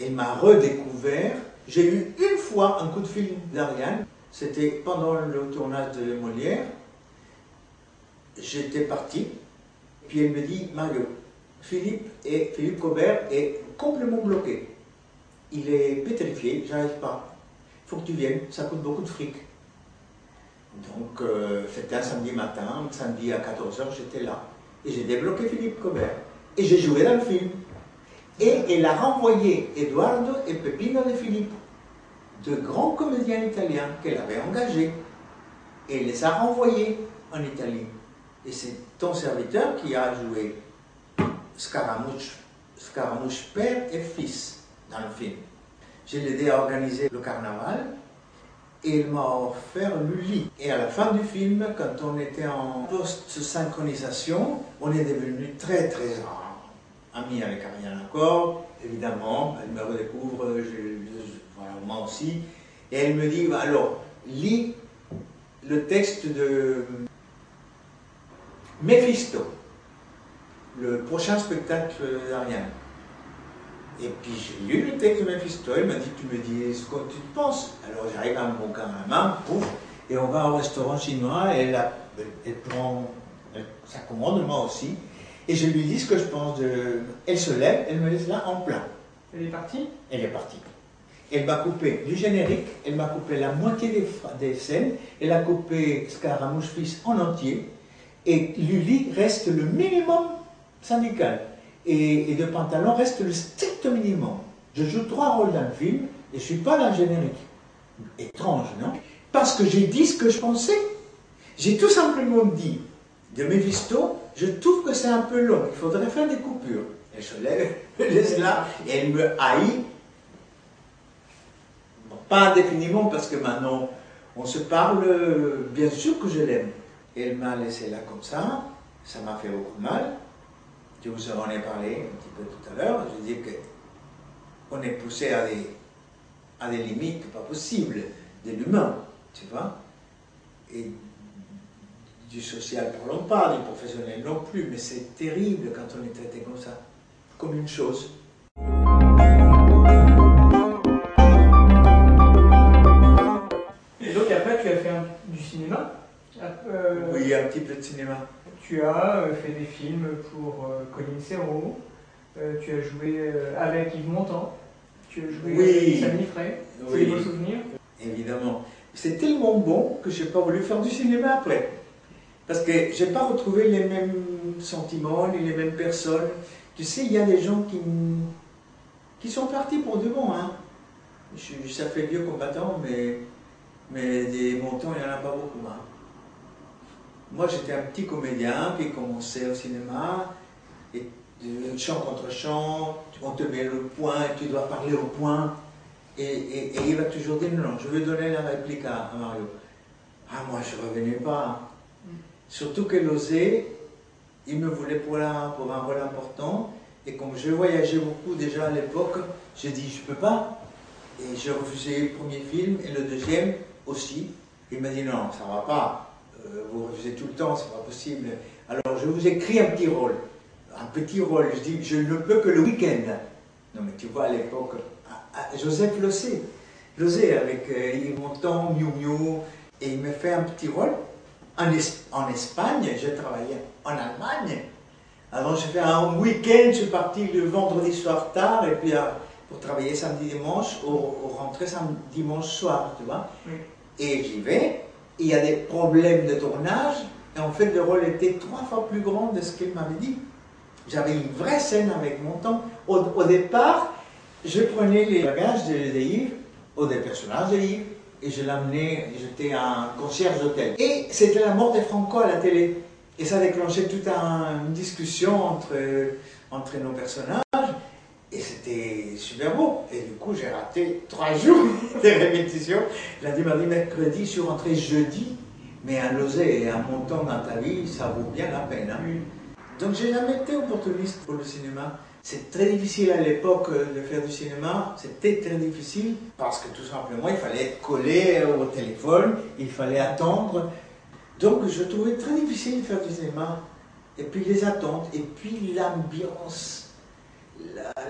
Elle m'a redécouvert. J'ai eu une fois un coup de fil d'Ariane. C'était pendant le tournage de Molière. J'étais parti. Puis elle me dit, Mario, Philippe, et, Philippe Cobert est complètement bloqué. Il est pétrifié, j'arrive pas. Il faut que tu viennes, ça coûte beaucoup de fric. Donc, euh, c'était un samedi matin, samedi à 14h, j'étais là. Et j'ai débloqué Philippe Cobert. Et j'ai joué dans le film. Et elle a renvoyé Eduardo et Pepino de Philippe, de grands comédiens italiens qu'elle avait engagés. Et elle les a renvoyés en Italie. Et c'est ton serviteur qui a joué Scaramouche, Scaramouche père et fils dans le film. J'ai aidé à organiser le carnaval et il m'a offert Lully. Et à la fin du film, quand on était en post-synchronisation, on est devenus très très amis avec Ariane encore, évidemment. Elle me redécouvre, moi aussi. Et elle me dit, bah, alors, lis le texte de Mephisto, le prochain spectacle d'Ariane. Et puis j'ai lu le texte de Mephisto, elle m'a dit Tu me dis ce que tu penses. Alors j'arrive à mon bouquin à la main, pouf, et on va au restaurant chinois, et elle, elle prend sa commande, moi aussi, et je lui dis ce que je pense de. Elle se lève, elle me laisse là en plein.
Elle est partie?
Elle est partie. Elle m'a coupé du générique, elle m'a coupé la moitié des, des, scènes, elle a coupé Scaramouche Fils en entier, et Lully reste le minimum syndical et, de pantalon reste le strict minimum. Je joue trois rôles dans le film et je ne suis pas dans le générique. Étrange, non? Parce que j'ai dit ce que je pensais. J'ai tout simplement dit de Mephisto, je trouve que c'est un peu long, il faudrait faire des coupures. Elle se lève, elle laisse là, et elle me haït. pas indéfiniment, parce que maintenant, on se parle, bien sûr que je l'aime. Elle m'a laissé là comme ça, ça m'a fait beaucoup mal. Je vous en ai parlé un petit peu tout à l'heure. Je dis qu'on est poussé à des, à des limites pas possibles de l'humain, tu vois. Du social, parlons pas, du professionnel non plus, mais c'est terrible quand on est traité comme ça, comme une chose.
Et donc après, tu as fait du cinéma
euh, Oui, un petit peu de cinéma.
Tu as euh, fait des films pour euh, Colin Serrault, tu as joué avec Yves Montand, tu as joué avec Samy Frey, c'est des beaux souvenirs
Évidemment. C'est tellement bon que je n'ai pas voulu faire du cinéma après. Parce que je n'ai pas retrouvé les mêmes sentiments, ni les mêmes personnes. Tu sais, il y a des gens qui, qui sont partis pour de bon. Hein. Je, ça fait vieux combattant, mais, mais des montants, il n'y en a pas beaucoup. Hein. Moi, j'étais un petit comédien qui commençait au cinéma, et chant contre chant, on te met le point tu dois parler au point. Et, il va toujours dire non, je vais donner la réplique à, Mario. Ah, moi, je ne revenais pas. Surtout que l'osé, il me voulait pour, pour un rôle important. Et comme je voyageais beaucoup déjà à l'époque, j'ai dit je peux pas. Et j'ai refusé le premier film et le deuxième aussi. Il m'a dit non, ça va pas. Euh, vous refusez tout le temps, c'est pas possible. Alors je vous écris un petit rôle. Un petit rôle. Je dis, je ne peux que le week-end. Non mais tu vois à l'époque, Joseph Lossé, Lossé avec euh, Yves Montand, Miu Miu, et il me fait un petit rôle. En, en Espagne, j'ai travaillé en Allemagne. Alors j'ai fait un week-end, je suis parti le vendredi soir tard, et puis euh, pour travailler samedi dimanche, au, au rentrer samedi dimanche soir, tu vois. Et j'y vais, il y a des problèmes de tournage, et en fait le rôle était trois fois plus grand de ce qu'il m'avait dit. J'avais une vraie scène avec mon temps. Au, départ, je prenais les bagages de, Yves, ou des personnages de Yves, et je l'amenais, j'étais un concierge d'hôtel. Et c'était la mort de Franco à la télé. Et ça déclenchait toute une discussion entre, entre nos personnages. Et c'était super beau. Et du coup, j'ai raté trois jours de répétition. Lundi, mardi, mercredi, je suis rentré jeudi. Mais un losé et un montant dans ta vie, ça vaut bien la peine. Hein. Donc, j'ai jamais été opportuniste pour le cinéma. C'est très difficile à l'époque de faire du cinéma. C'était très difficile parce que tout simplement, il fallait être collé au téléphone, il fallait attendre. Donc, je trouvais très difficile de faire du cinéma. Et puis les attentes, et puis l'ambiance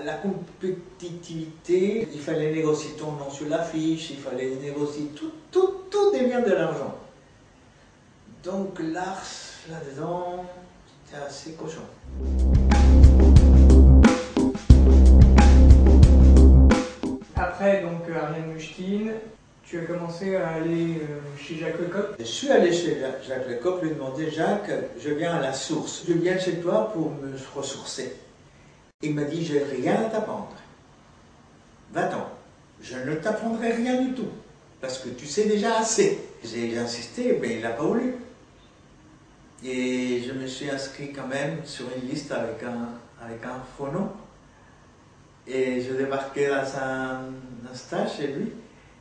la, compétitivité, il fallait négocier ton nom sur l'affiche, il fallait négocier tout, tout, tout devient de l'argent. Donc l'art là-dedans, c'était assez cochon.
Donc, Ariane Mushkin, tu as commencé à aller euh, chez Jacques Lecoq
Je suis allé chez Jacques Lecoq lui demander Jacques, je viens à la source, je viens chez toi pour me ressourcer. Il m'a dit J'ai rien à t'apprendre. Va-t'en, je ne t'apprendrai rien du tout, parce que tu sais déjà assez. J'ai insisté, mais il n'a pas voulu. Et je me suis inscrit quand même sur une liste avec un, avec un faux. Et je débarquais dans un, un stage chez lui.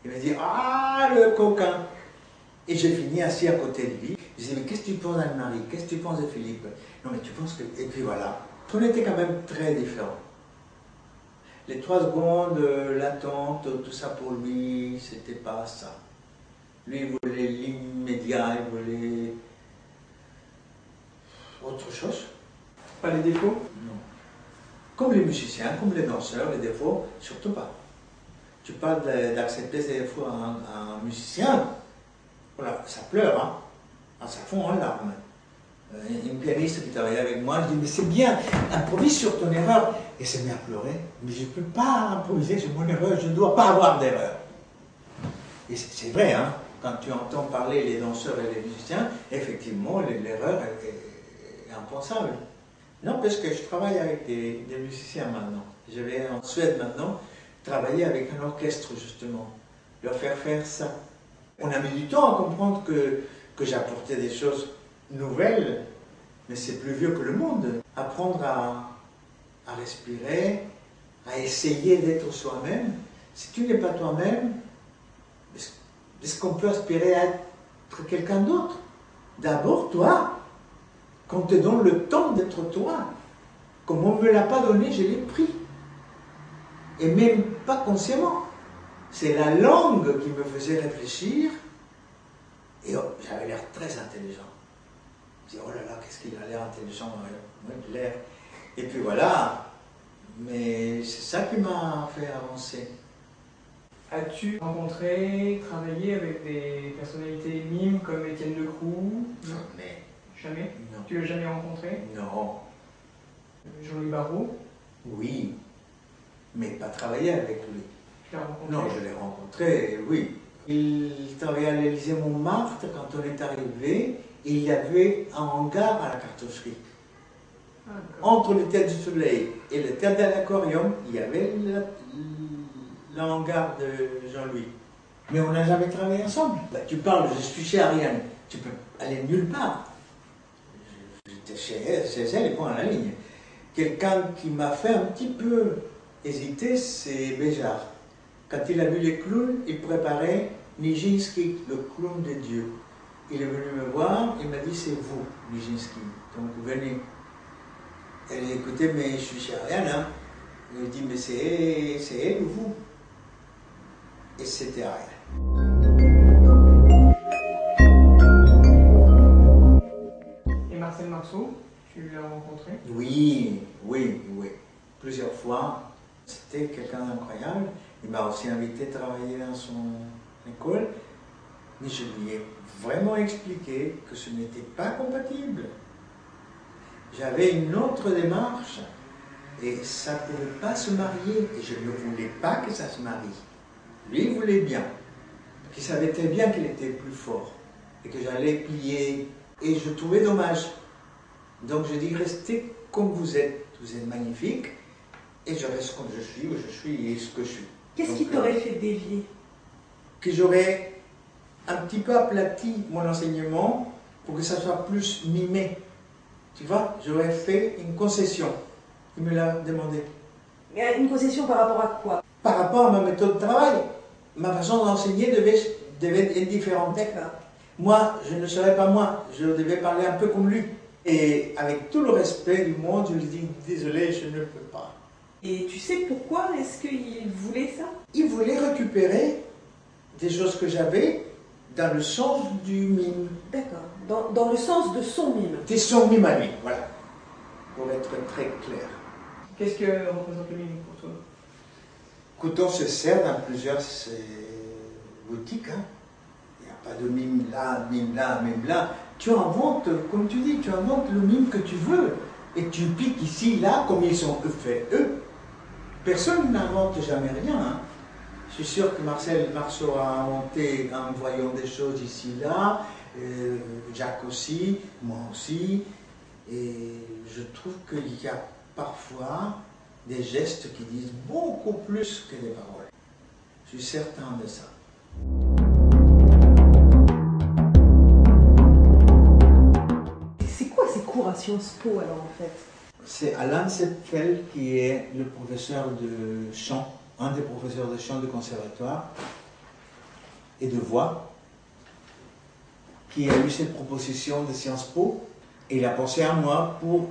Il m'a dit Ah, le coquin Et j'ai fini assis à côté de lui. Je disais Mais qu'est-ce que tu penses d'Anne-Marie Qu'est-ce que tu penses de Philippe? Non, mais tu penses que. Et puis voilà. On était quand même très différents. Les trois secondes, l'attente, tout ça pour lui, c'était pas ça. Lui, il voulait l'immédiat, il voulait autre chose.
Pas les défauts?
Non. Comme les musiciens, comme les danseurs, les défauts, surtout pas tu parles d'accepter des fois un, musicien, voilà, ça pleure, hein. Ah, ça fond en larmes. Euh, une pianiste qui travaillait avec moi, je dis Mais c'est bien, improvise sur ton erreur. Et c'est bien à pleurer. Mais je ne peux pas improviser sur mon erreur, je ne dois pas avoir d'erreur. Et c'est vrai, hein, quand tu entends parler les danseurs et les musiciens, effectivement, l'erreur est, impensable. Non, parce que je travaille avec des musiciens maintenant. Je vais en Suède maintenant travailler avec un orchestre, justement, leur faire faire ça. On a mis du temps à comprendre que, que j'apportais des choses nouvelles, mais c'est plus vieux que le monde. Apprendre à, à respirer, à essayer d'être soi-même. Si tu n'es pas toi-même, est-ce qu'on peut aspirer à être quelqu'un d'autre? D'abord, toi, qu'on te donne le temps d'être toi. Comme on ne me l'a pas donné, je l'ai pris et même pas consciemment. C'est la langue qui me faisait réfléchir, et oh, j'avais l'air très intelligent. Je dis, oh là là, qu'est-ce qu'il a l'air intelligent, l'air. Et puis voilà, mais c'est ça qui m'a fait avancer.
As-tu rencontré, travaillé avec des personnalités mimes comme Étienne Lecroux?
Jamais.
Jamais?
Non.
Tu l'as jamais rencontré?
Non.
Jean-Louis Barrault?
Oui mais pas travailler avec lui.
Non,
je l'ai rencontré, oui. Il travaillait à l'Élysée Montmartre quand on est arrivé. il y avait un hangar à la cartoucherie. Ah, Entre le Théâtre du Soleil et le Théâtre de l'Aquarium, il y avait le, hangar de Jean-Louis. Mais on n'a jamais travaillé ensemble. Bah, tu parles, je suis chez Ariane. Tu peux aller nulle part. J'étais chez elle, chez elle et point à la ligne. Quelqu'un qui m'a fait un petit peu hésité, c'est Béjar. Quand il a vu les clowns, il préparait Nijinsky, le clown de Dieu. Il est venu me voir, il m'a dit c'est vous, Nijinsky, donc venez. Elle a écouté, mais je suis chez Ariane. Hein. Il a dit, mais c'est elle ou vous? Et c'était.
Et Marcel Marceau, tu l'as rencontré?
Oui, oui, oui. Plusieurs fois. Quelqu'un d'incroyable. Il m'a aussi invité à travailler dans son école. Mais je lui ai vraiment expliqué que ce n'était pas compatible. J'avais une autre démarche et ça ne pouvait pas se marier. Et je ne voulais pas que ça se marie. Lui, voulait bien. Il savait très bien qu'il était plus fort et que j'allais plier. Et je trouvais dommage. Donc je dis, restez comme vous êtes. Vous êtes magnifique et je reste comme je suis, où je suis et ce que je suis.
Qu'est-ce qui t'aurait euh, fait dévier?
Que j'aurais un petit peu aplati mon enseignement pour que ça soit plus mimé. Tu vois, j'aurais fait une concession. Il me l'a demandé.
Une concession par rapport à quoi?
Par rapport à ma méthode de travail. Ma façon d'enseigner devait, devait être différente.
D'accord.
Moi, je ne serais pas moi. Je devais parler un peu comme lui. Et avec tout le respect du monde, je lui dis désolé, je ne peux pas.
Et tu sais pourquoi est-ce qu'il voulait ça?
Il voulait récupérer des choses que j'avais dans le sens du mime.
D'accord. Dans, le sens de son mime.
De son mime à lui, voilà. Pour être très clair.
Qu'est-ce que représente le mime pour toi?
Couteau se sert dans plusieurs boutiques. Hein. Il n'y a pas de mime là, mime là, mime là. Tu inventes, comme tu dis, tu inventes le mime que tu veux. Et tu piques ici, là, comme ils ont fait eux. Personne n'invente jamais rien. Hein. Je suis sûr que Marcel Marceau a inventé en voyant des choses ici, là. Euh, Jacques aussi, moi aussi. Et je trouve qu'il y a parfois des gestes qui disent beaucoup plus que des paroles. Je suis certain de ça.
C'est quoi ces cours à Sciences Po alors en fait?
C'est Alain Sepfel qui est le professeur de chant, un des professeurs de chant du conservatoire et de voix, qui a eu cette proposition de Sciences Po et il a pensé à moi pour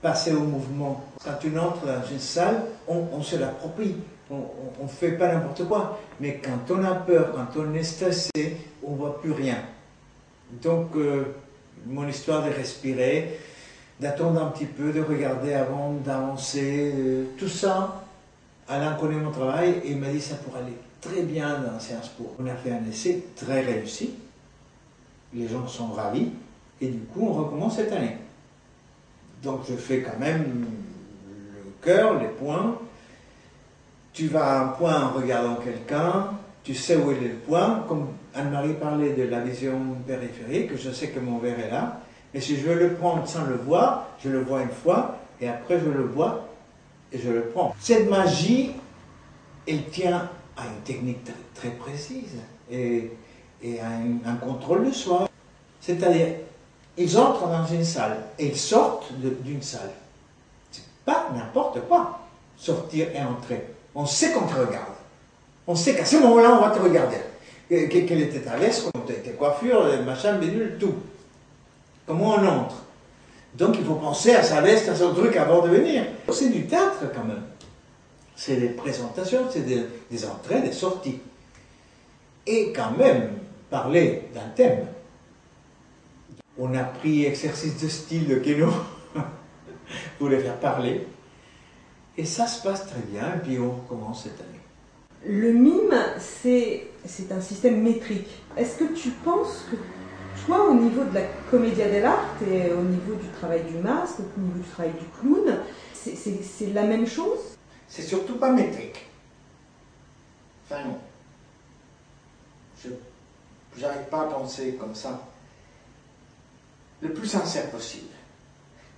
passer au mouvement. Quand tu entres dans une salle, on, se l'approprie. On ne fait pas n'importe quoi. Mais quand on a peur, quand on est stressé, on ne voit plus rien. Donc, euh, mon histoire de respirer, d'attendre un petit peu, de regarder avant d'avancer, euh, tout ça, Alain connaît mon travail et il m'a dit ça pourrait aller très bien dans Sciences Po. On a fait un essai très réussi. Les gens sont ravis. Et du coup, on recommence cette année. Donc je fais quand même le cœur, les points. Tu vas à un point en regardant quelqu'un, tu sais où est le point. Comme Anne-Marie parlait de la vision périphérique, je sais que mon verre est là. Mais si je veux le prendre sans le voir, je le vois une fois, et après je le vois et je le prends. Cette magie, elle tient à une technique très, précise et, et à un contrôle de soi. C'est-à-dire, ils entrent dans une salle et ils sortent d'une salle. C'est pas n'importe quoi, sortir et entrer. On sait qu'on te regarde. On sait qu'à ce moment-là, on va te regarder. Quelle était ta veste, comment tes coiffure, machin, bénule, tout. Comment on entre. Donc il faut penser à sa veste, à son truc avant de venir. C'est du théâtre quand même. C'est des présentations, c'est des, des entrées, des sorties. Et quand même, parler d'un thème on a pris exercice de style de Keno pour les faire parler. Et ça se passe très bien, et puis on recommence cette année.
Le mime, c'est un système métrique. Est-ce que tu penses que toi, au niveau de la commedia dell'arte et au niveau du travail du masque, au niveau du travail du clown, c'est la même chose?
C'est surtout pas métrique. Enfin non. Je n'arrive pas à penser comme ça le plus sincère possible.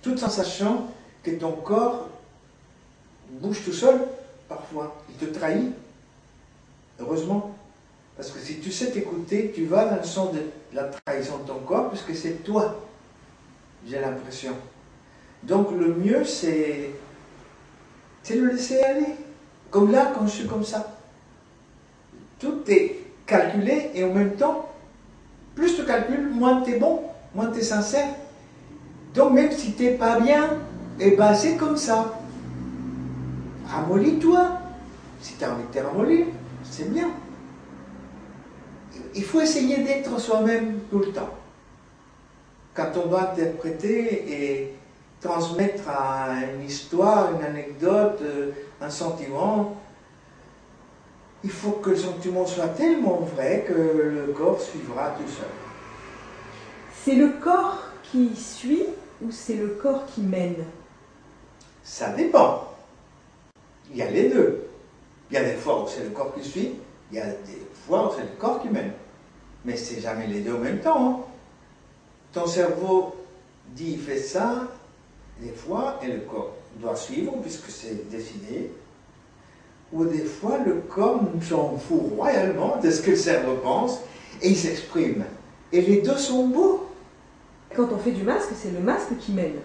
Tout en sachant que ton corps bouge tout seul, parfois. Il te trahit. Heureusement. Parce que si tu sais t'écouter, tu vas dans le sens de la trahison de ton corps, puisque c'est toi, j'ai l'impression. Donc le mieux, c'est, le laisser aller. Comme là, quand je suis comme ça. Tout est calculé et en même temps, plus tu calcules, moins tu es bon. Moi, tu es sincère. Donc, même si tu n'es pas bien, eh ben, c'est comme ça. Ramollis-toi. Si tu as envie de te ramollir, c'est bien. Il faut essayer d'être soi-même tout le temps. Quand on va interpréter et transmettre une histoire, une anecdote, euh, un sentiment, il faut que le sentiment soit tellement vrai que le corps suivra tout seul.
C'est le corps qui suit ou c'est le corps qui mène?
Ça dépend. Il y a les deux. Il y a des fois où c'est le corps qui suit, il y a des fois où c'est le corps qui mène. Mais c'est jamais les deux en même temps. Hein. Ton cerveau dit fait ça, des fois, et le corps doit suivre puisque c'est décidé. Ou des fois, le corps s'en fout royalement de ce que le cerveau pense et il s'exprime. Et les deux sont beaux.
Quand on fait du masque, c'est le masque qui mène.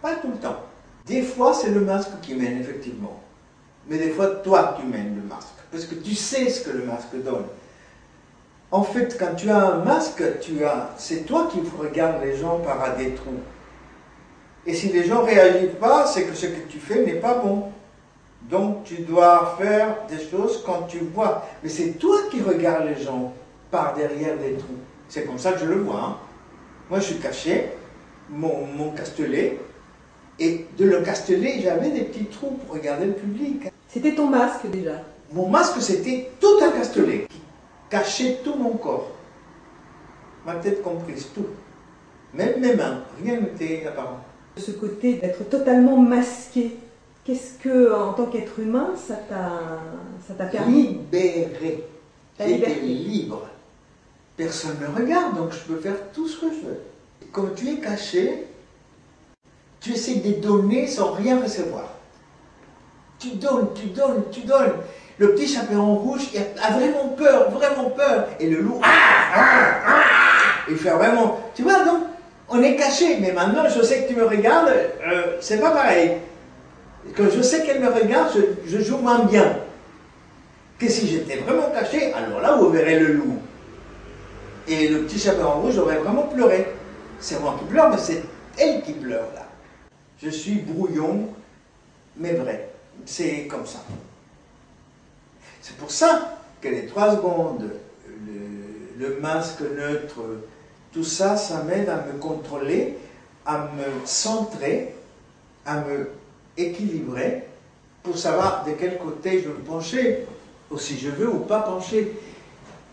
Pas tout le temps. Des fois, c'est le masque qui mène, effectivement. Mais des fois, toi, tu mènes le masque. Parce que tu sais ce que le masque donne. En fait, quand tu as un masque, tu as, c'est toi qui regardes les gens par des trous. Et si les gens ne réagissent pas, c'est que ce que tu fais n'est pas bon. Donc tu dois faire des choses quand tu vois. Mais c'est toi qui regardes les gens par derrière des trous. C'est comme ça que je le vois. Hein. Moi, je suis caché, mon, mon castelet, Et de le casteler, j'avais des petits trous pour regarder le public.
C'était ton masque déjà?
Mon masque, c'était tout un castelet, qui cachait tout mon corps. Ma tête comprise, tout. Même mes mains, rien n'était apparent.
Ce côté d'être totalement masqué, qu'est-ce que, en tant qu'être humain, ça t'a, permis?
Libéré. J'étais libre. Personne ne me regarde, donc je peux faire tout ce que je veux. Quand tu es caché, tu essaies de donner sans rien recevoir. Tu donnes, tu donnes, tu donnes. Le petit chaperon rouge a vraiment peur, vraiment peur. Et le loup, ah, ah, ah, il fait vraiment. Tu vois, donc, on est caché, mais maintenant je sais que tu me regardes, euh, c'est pas pareil. Quand je sais qu'elle me regarde, je, je joue moins bien que si j'étais vraiment caché, alors là vous verrez le loup. Et le petit chaperon rouge aurait vraiment pleuré. C'est moi qui pleure, mais c'est elle qui pleure là. Je suis brouillon, mais vrai. C'est comme ça. C'est pour ça que les trois secondes, le, masque neutre, tout ça, ça m'aide à me contrôler, à me centrer, à me équilibrer pour savoir de quel côté je veux me pencher, ou si je veux ou pas pencher.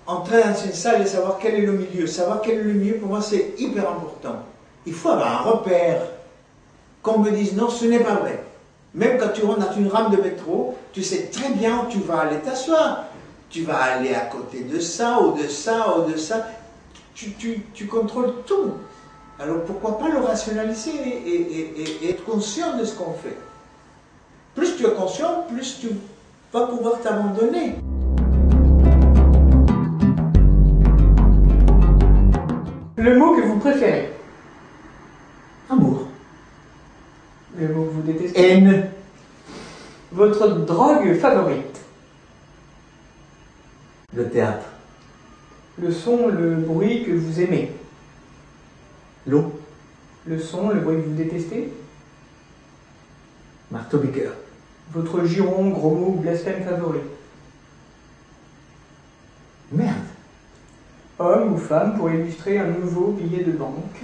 Entrer dans une salle et savoir quel est le milieu, savoir quel est le milieu, pour moi c'est hyper important. Il faut avoir un repère. Qu'on me dise non, ce n'est pas vrai. Même quand tu rentres dans une rame de métro, tu sais très bien où tu vas aller t'asseoir. Tu vas aller à côté de ça, ou de ça, ou de ça. Tu, tu- tu contrôles tout. Alors pourquoi pas le rationaliser et, et- et- et être conscient de ce qu'on fait? Plus tu es conscient, plus tu vas pouvoir t'abandonner.
Le mot que vous préférez?
Amour.
Le mot que vous détestez
Haine.
Votre drogue favorite
Le théâtre.
Le son, le bruit que vous aimez
L'eau.
Le son, le bruit que vous détestez
Marteau piqueur.
Votre giron, gros mot ou blasphème favori
Merde.
Homme ou femme pour illustrer un nouveau billet de banque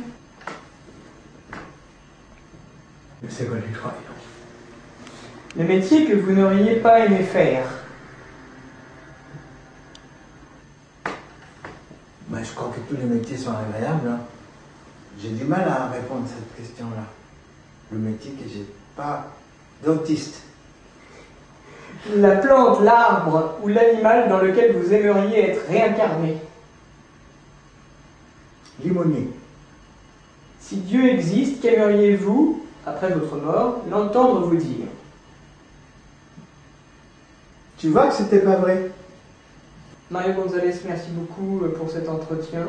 Le métier que vous n'auriez pas aimé faire
Ben, je crois que tous les métiers sont agréables. hein. J'ai du mal à répondre à cette question-là. Le métier que j'ai pas dentiste.
La plante, l'arbre ou l'animal dans lequel vous aimeriez être réincarné
Limonier.
Si Dieu existe, qu'aimeriez-vous, après votre mort, l'entendre vous dire
Tu vois que c'était pas vrai
Mario Gonzalez, merci beaucoup euh, pour cet entretien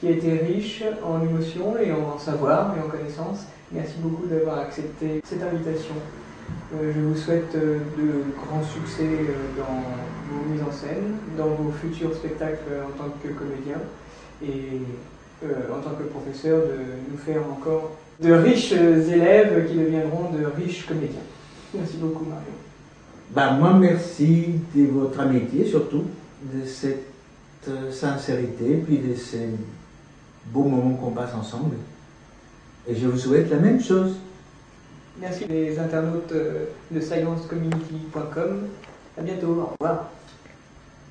qui a été riche en émotions et en savoir et en connaissances. Merci beaucoup d'avoir accepté cette invitation. Euh, je vous souhaite euh, de grands succès euh, dans vos mises en scène, dans vos futurs spectacles en tant que comédien et en tant que professeur de nous faire encore de riches élèves qui deviendront de riches comédiens. Merci beaucoup Mario.
Ben, moi, merci de votre amitié, surtout, de cette euh, sincérité, puis de ces beaux moments qu'on passe ensemble. Et je vous souhaite la même chose.
Merci les internautes euh, de sciencecommunity.com. À bientôt, au revoir.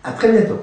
À très bientôt.